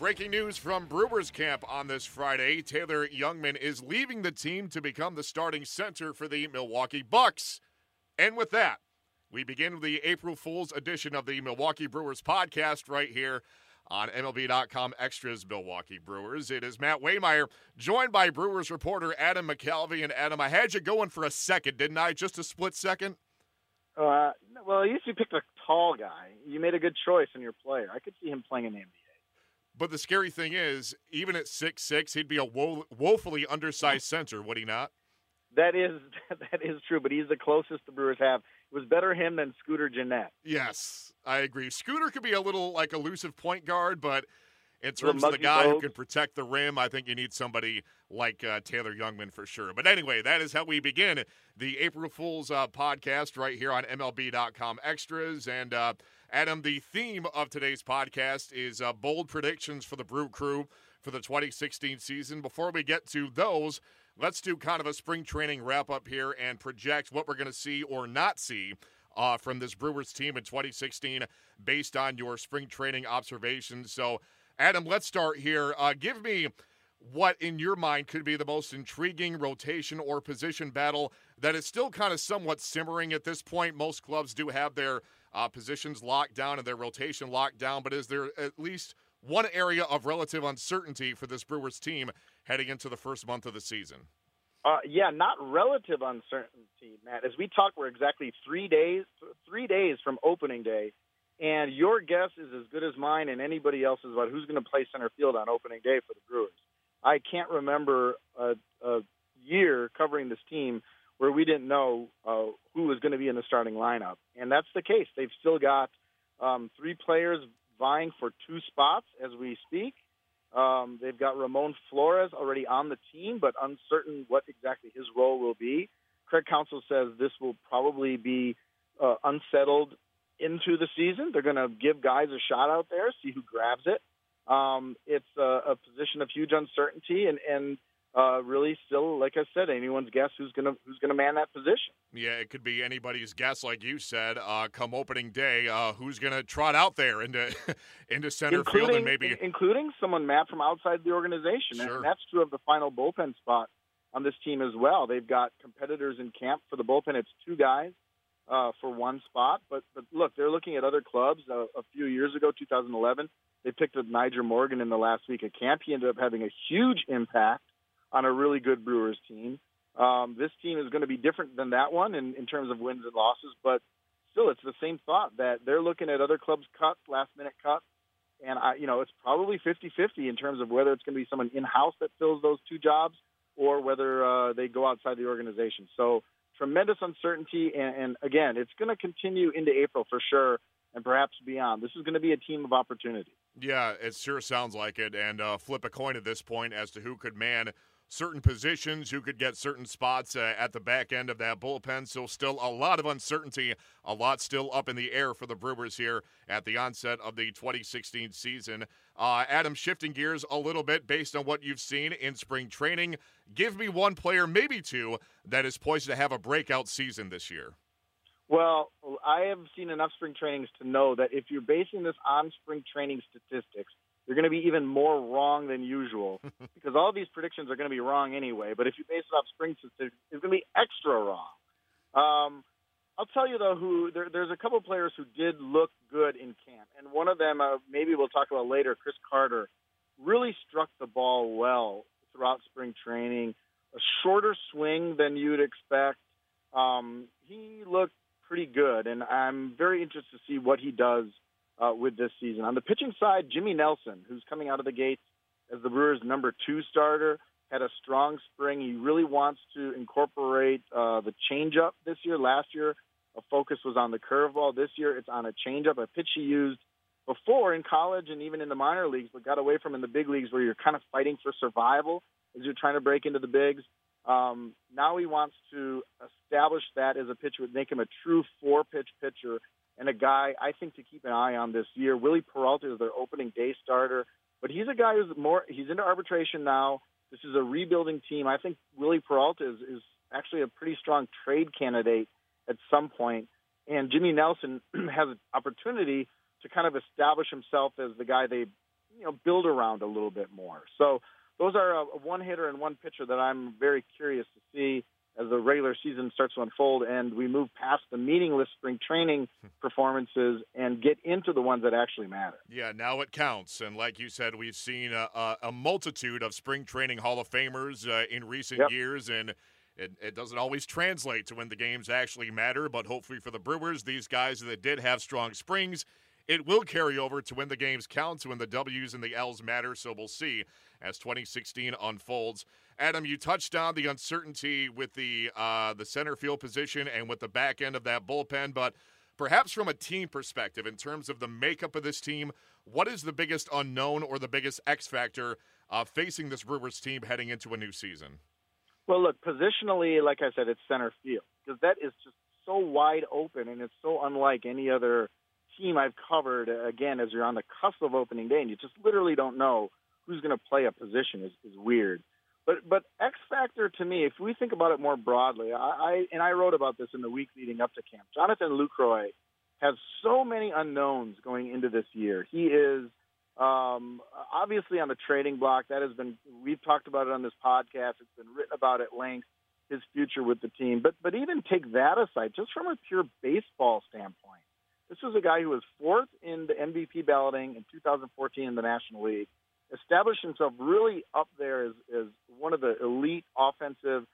Breaking news from Brewers camp on this Friday. Taylor Jungmann is leaving the team to become the starting center for the Milwaukee Bucks. And with that, we begin the April Fool's edition of the Milwaukee Brewers podcast right here on MLB.com Extras Milwaukee Brewers. It is Matt Waymeyer, joined by Brewers reporter Adam McCalvy. And Adam, I had you going for a second, didn't I? Just a split second? Uh, well, at least you picked a tall guy. You made a good choice in your player. I could see him playing in the NBA. But the scary thing is, even at six six, he'd be a wo- woefully undersized center, would he not? That is that is true, but he's the closest the Brewers have. It was better him than Scooter Gennett. Yes, I agree. Scooter could be a little like elusive point guard, but in terms of the guy who can protect the rim, I think you need somebody like uh, Taylor Jungmann for sure. But anyway, that is how we begin the April Fool's uh, podcast right here on MLB.com Extras. And uh, Adam, the theme of today's podcast is uh, bold predictions for the Brew Crew for the 2016 season. Before we get to those, let's do kind of a spring training wrap up here and project what we're going to see or not see uh, from this Brewers team in 2016 based on your spring training observations. So, Adam, let's start here. Uh, give me what, in your mind, could be the most intriguing rotation or position battle that is still kind of somewhat simmering at this point. Most clubs do have their uh, positions locked down and their rotation locked down, but is there at least one area of relative uncertainty for this Brewers team heading into the first month of the season? Uh, yeah, not relative uncertainty, Matt. As we talk, we're exactly three days, three days from opening day, and your guess is as good as mine and anybody else's about who's going to play center field on opening day for the Brewers. I can't remember a, a year covering this team where we didn't know uh, who was going to be in the starting lineup, and that's the case. They've still got um, three players vying for two spots as we speak. Um, they've got Ramon Flores already on the team, but uncertain what exactly his role will be. Craig Counsell says this will probably be uh, unsettled into the season. They're going to give guys a shot out there, see who grabs it. Um, it's a, a position of huge uncertainty, and and uh, really still, like I said, anyone's guess who's gonna who's gonna man that position. Yeah, it could be anybody's guess, like you said. Uh, come opening day, uh, who's gonna trot out there into into center including, field and maybe including someone Matt from outside the organization, sure. and that's true of the final bullpen spot on this team as well. They've got competitors in camp for the bullpen. It's two guys uh, for one spot. But, but look, they're looking at other clubs. Uh, a few years ago, 2011, they picked up Nyjer Morgan in the last week of camp. He ended up having a huge impact on a really good Brewers team. Um, this team is going to be different than that one in, in terms of wins and losses, but still, it's the same thought that they're looking at other clubs' cuts, last minute cuts. And I, you know, it's probably 50-50 in terms of whether it's going to be someone in house that fills those two jobs, or whether uh, they go outside the organization. So tremendous uncertainty, and, and again, it's going to continue into April for sure, and perhaps beyond. This is going to be a team of opportunity. Yeah, it sure sounds like it, and uh, flip a coin at this point as to who could man certain positions, who could get certain spots uh, at the back end of that bullpen. So, still a lot of uncertainty, a lot still up in the air for the Brewers here at the onset of the 2016 season. Uh, Adam, shifting gears a little bit based on what you've seen in spring training, give me one player, maybe two, that is poised to have a breakout season this year. Well, I have seen enough spring trainings to know that if you're basing this on spring training statistics, you're going to be even more wrong than usual because all these predictions are going to be wrong anyway. But if you base it off spring statistics, it's going to be extra wrong. Um, I'll tell you though, who there, there's a couple of players who did look good in camp, and one of them, uh, maybe we'll talk about later, Chris Carter, really struck the ball well throughout spring training. A shorter swing than you'd expect. Um, he looked pretty good, and I'm very interested to see what he does uh, with this season. On the pitching side, Jimmy Nelson, who's coming out of the gates as the Brewers' number two starter, had a strong spring. He really wants to incorporate uh, the changeup this year. Last year, a focus was on the curveball. This year, it's on a changeup, a pitch he used before in college and even in the minor leagues, but got away from in the big leagues where you're kind of fighting for survival as you're trying to break into the bigs. Um, now he wants to establish that as a pitcher, would make him a true four-pitch pitcher and a guy I think to keep an eye on this year. Wily Peralta is their opening day starter, but he's a guy who's more he's into arbitration now. This is a rebuilding team. I think Wily Peralta is, is actually a pretty strong trade candidate at some point, and Jimmy Nelson has an opportunity to kind of establish himself as the guy they you know build around a little bit more. So those are a, one hitter and one pitcher that I'm very curious to see as the regular season starts to unfold and we move past the meaningless spring training performances and get into the ones that actually matter. Yeah, now it counts. And like you said, we've seen a, a, multitude of spring training Hall of Famers uh, in recent yep. years, and it, it, doesn't always translate to when the games actually matter. But hopefully for the Brewers, these guys that did have strong springs, it will carry over to when the games count, to when the W's and the L's matter. So we'll see as 2016 unfolds. Adam, you touched on the uncertainty with the uh, the center field position and with the back end of that bullpen, but perhaps from a team perspective, in terms of the makeup of this team, what is the biggest unknown or the biggest X factor uh, facing this Brewers team heading into a new season? Well, look, positionally, like I said, it's center field because that is just so wide open and it's so unlike any other team I've covered. Again, as you're on the cusp of opening day and you just literally don't know who's going to play a position is, is weird. But but X factor to me, if we think about it more broadly, I, I and I wrote about this in the week leading up to camp. Jonathan Lucroy has so many unknowns going into this year. He is um, obviously on the trading block. That has been we've talked about it on this podcast. It's been written about at length. His future with the team, but but even take that aside, just from a pure baseball standpoint, this was a guy who was fourth in the MVP balloting in 2014 in the National League established himself really up there as, as one of the elite offensive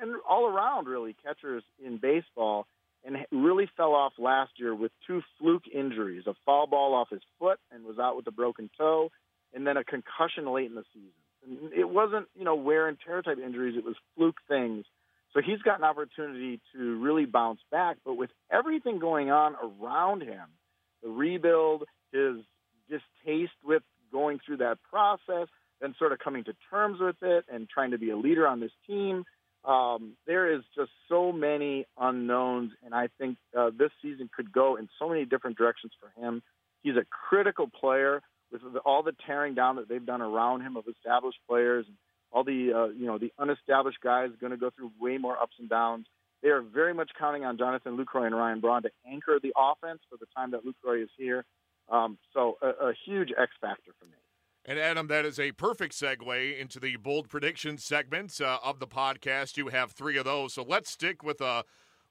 and all around really catchers in baseball and really fell off last year with two fluke injuries, a foul ball off his foot and was out with a broken toe, and then a concussion late in the season. And it wasn't, you know, wear and tear type injuries, it was fluke things. So he's got an opportunity to really bounce back, but with everything going on around him, the rebuild, his distaste with going through that process, then sort of coming to terms with it and trying to be a leader on this team. Um, there is just so many unknowns, and I think uh, this season could go in so many different directions for him. He's a critical player with all the tearing down that they've done around him of established players, and all the uh, you know the unestablished guys going to go through way more ups and downs. They are very much counting on Jonathan Lucroy and Ryan Braun to anchor the offense for the time that Lucroy is here. Um, so a, a huge X factor for me. And Adam, that is a perfect segue into the bold prediction segment uh, of the podcast. You have three of those, so let's stick with uh,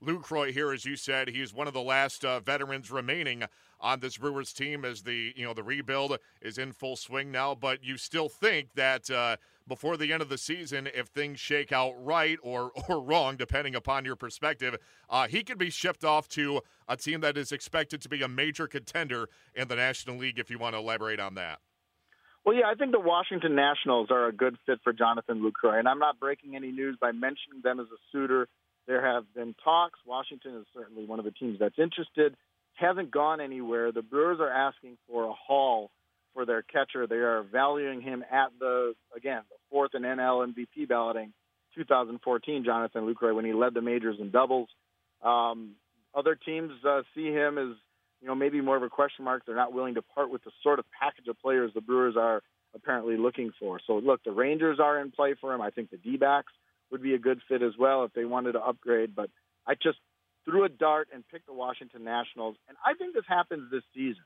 Lucroy here. As you said, he's one of the last uh, veterans remaining on this Brewers team as the you know the rebuild is in full swing now. But you still think that uh, before the end of the season, if things shake out right or or wrong, depending upon your perspective, uh, he could be shipped off to a team that is expected to be a major contender in the National League. If you want to elaborate on that. Well, yeah, I think the Washington Nationals are a good fit for Jonathan Lucroy, and I'm not breaking any news by mentioning them as a suitor. There have been talks. Washington is certainly one of the teams that's interested. Hasn't gone anywhere. The Brewers are asking for a haul for their catcher. They are valuing him at the again the fourth in NL MVP balloting, 2014. Jonathan Lucroy when he led the majors in doubles. Um, other teams uh, see him as you know, maybe more of a question mark. They're not willing to part with the sort of package of players the Brewers are apparently looking for. So, look, the Rangers are in play for him. I think the D backs would be a good fit as well if they wanted to upgrade. But I just threw a dart and picked the Washington Nationals. And I think this happens this season.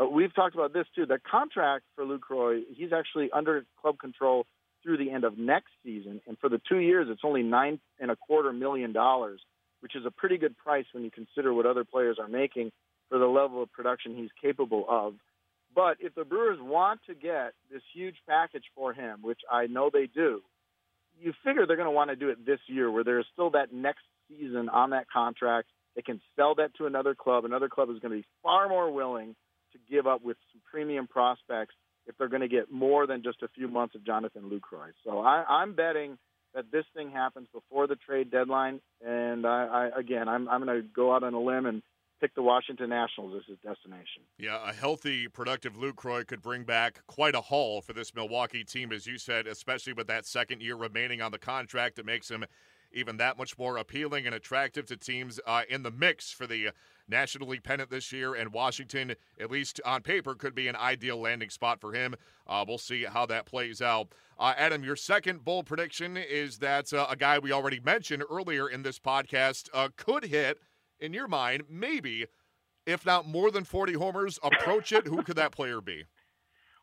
Uh, we've talked about this too. The contract for Lucroy, he's actually under club control through the end of next season. And for the two years, it's only nine and a quarter million dollars, which is a pretty good price when you consider what other players are making for the level of production he's capable of. But if the Brewers want to get this huge package for him, which I know they do, you figure they're going to want to do it this year where there's still that next season on that contract. They can sell that to another club. Another club is going to be far more willing to give up with some premium prospects if they're going to get more than just a few months of Jonathan Lucroy. So I, I'm betting that this thing happens before the trade deadline. And I, I again, I'm, I'm going to go out on a limb and pick the Washington Nationals as his destination. Yeah, a healthy, productive Lucroy could bring back quite a haul for this Milwaukee team, as you said, especially with that second year remaining on the contract. It makes him even that much more appealing and attractive to teams uh, in the mix for the National League pennant this year. And Washington, at least on paper, could be an ideal landing spot for him. Uh, we'll see how that plays out. Uh, Adam, your second bold prediction is that uh, a guy we already mentioned earlier in this podcast uh, could hit, in your mind, maybe, if not more than 40 homers, approach it. Who could that player be?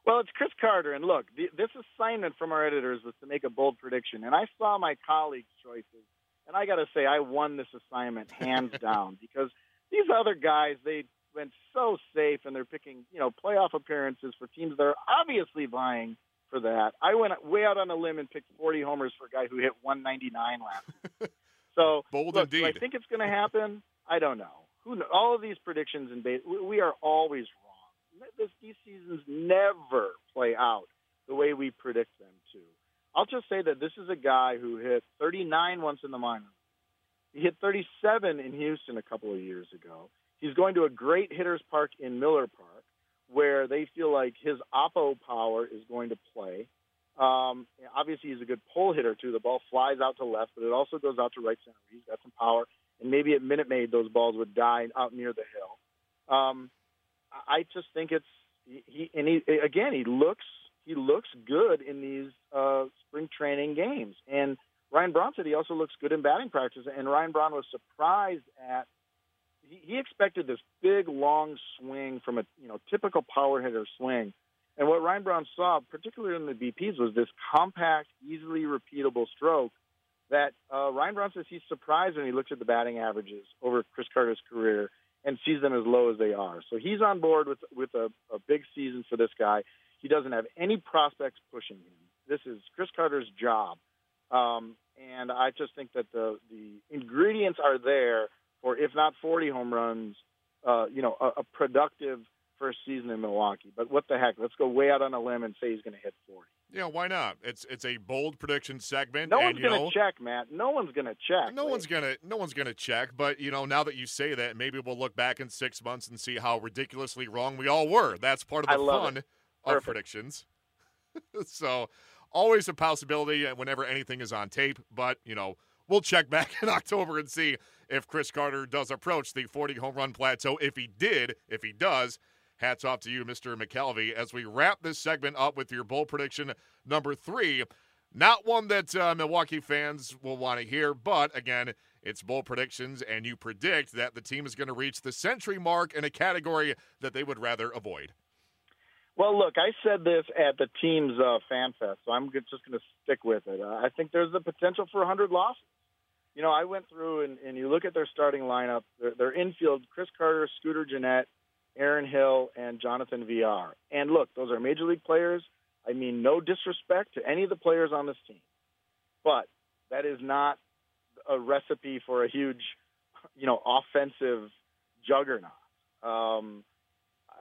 Well, it's Chris Carter, and look, the, this assignment from our editors was to make a bold prediction, and I saw my colleagues' choices, and I got to say, I won this assignment hands down because these other guys, they went so safe, and they're picking, you know, playoff appearances for teams that are obviously vying for that. I went way out on a limb and picked 40 homers for a guy who hit 199 last. so, bold look, indeed. Do I think it's going to happen? I don't know. Who? All of these predictions and base, we are always wrong. this, these seasons never play out the way we predict them to. I'll just say that this is a guy who hit 39 once in the minors. He hit 37 in Houston a couple of years ago. He's going to a great hitters park in Miller Park, where they feel like his oppo power is going to play. Um, obviously, he's a good pull hitter too. The ball flies out to left, but it also goes out to right center. He's got some power, and maybe at Minute Maid those balls would die out near the hill. Um, I just think it's he and he again he looks he looks good in these uh, spring training games. And Ryan Braun said he also looks good in batting practice. And Ryan Braun was surprised at he, he expected this big long swing from a you know typical power hitter swing. And what Ryan Braun saw, particularly in the BPs, was this compact, easily repeatable stroke that uh, Ryan Braun says he's surprised when he looks at the batting averages over Chris Carter's career and sees them as low as they are. So he's on board with with a, a big season for this guy. He doesn't have any prospects pushing him. This is Chris Carter's job, um, and I just think that the the ingredients are there for, if not 40 home runs, uh, you know, a, a productive first season in Milwaukee. But what the heck? Let's go way out on a limb and say he's going to hit 40. Yeah, why not? It's it's a bold prediction segment. No and, one's going to check, Matt. No one's going to check. No one's going to no one's going to check. But you know, now that you say that, maybe we'll look back in six months and see how ridiculously wrong we all were. That's part of the fun of predictions. so, always a possibility whenever anything is on tape. But you know, we'll check back in October and see if Chris Carter does approach the 40 home run plateau. If he did, if he does Hats off to you, Mr. McCalvy, as we wrap this segment up with your bold prediction number three. Not one that uh, Milwaukee fans will want to hear, but again, it's bold predictions, and you predict that the team is going to reach the century mark in a category that they would rather avoid. Well, look, I said this at the team's uh, fan fest, so I'm just going to stick with it. Uh, I think there's the potential for 100 losses. You know, I went through and, and you look at their starting lineup. Their, their infield: Chris Carter, Scooter Gennett, Aaron Hill, and Jonathan Villar. And look, those are major league players. I mean, no disrespect to any of the players on this team, but that is not a recipe for a huge, you know, offensive juggernaut. Um,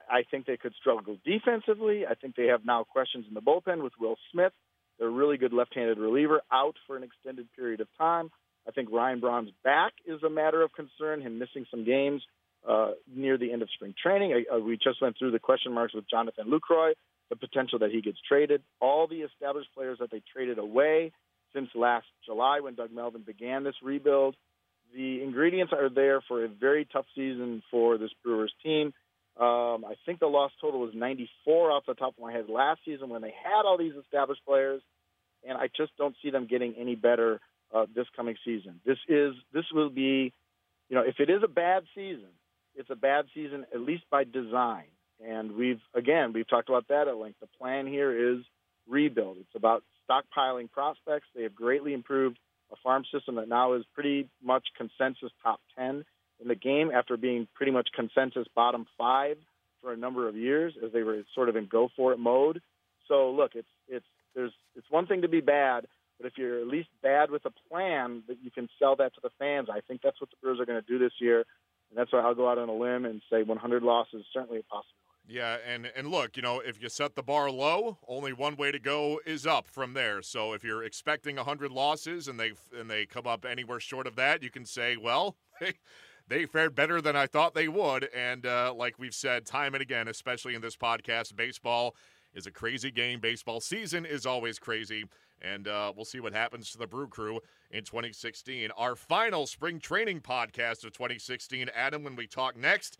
I think they could struggle defensively. I think they have now questions in the bullpen with Will Smith. They're really good left-handed reliever out for an extended period of time. I think Ryan Braun's back is a matter of concern, him missing some games uh, near the end of spring training. Uh, we just went through the question marks with Jonathan Lucroy, the potential that he gets traded, all the established players that they traded away since last July when Doug Melvin began this rebuild. The ingredients are there for a very tough season for this I think the loss total was 94 off the top of my head last season when they had all these established players, and I just don't see them getting any better uh, this coming season. This is this will be, you know, if it is a bad season, it's a bad season, at least by design. And we've, again, we've talked about that at length. The plan here is rebuild. It's about stockpiling prospects. They have greatly improved a farm system that now is pretty much consensus top 10 in the game after being pretty much consensus bottom five for a number of years as they were sort of in go for it mode. So look, it's it's there's it's one thing to be bad, but if you're at least bad with a plan that you can sell that to the fans, I think that's what the Brewers are going to do this year. And that's why I'll go out on a limb and say 100 losses is certainly a possibility. Yeah, and and look, you know, if you set the bar low, only one way to go is up from there. So if you're expecting 100 losses and they and they come up anywhere short of that, you can say, well, they fared better than I thought they would. And uh, like we've said time and again, especially in this podcast, baseball is a crazy game. Baseball season is always crazy. And uh, we'll see what happens to the Brew Crew in 2016. Our final spring training podcast of 2016. Adam, when we talk next,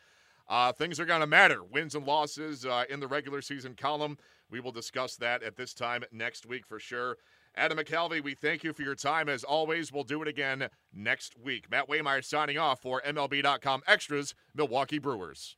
uh, things are going to matter. Wins and losses uh, in the regular season column. We will discuss that at this time next week for sure. Adam McCalvy, we thank you for your time. As always, we'll do it again next week. Matt Waymeyer signing off for MLB.com Extras, Milwaukee Brewers.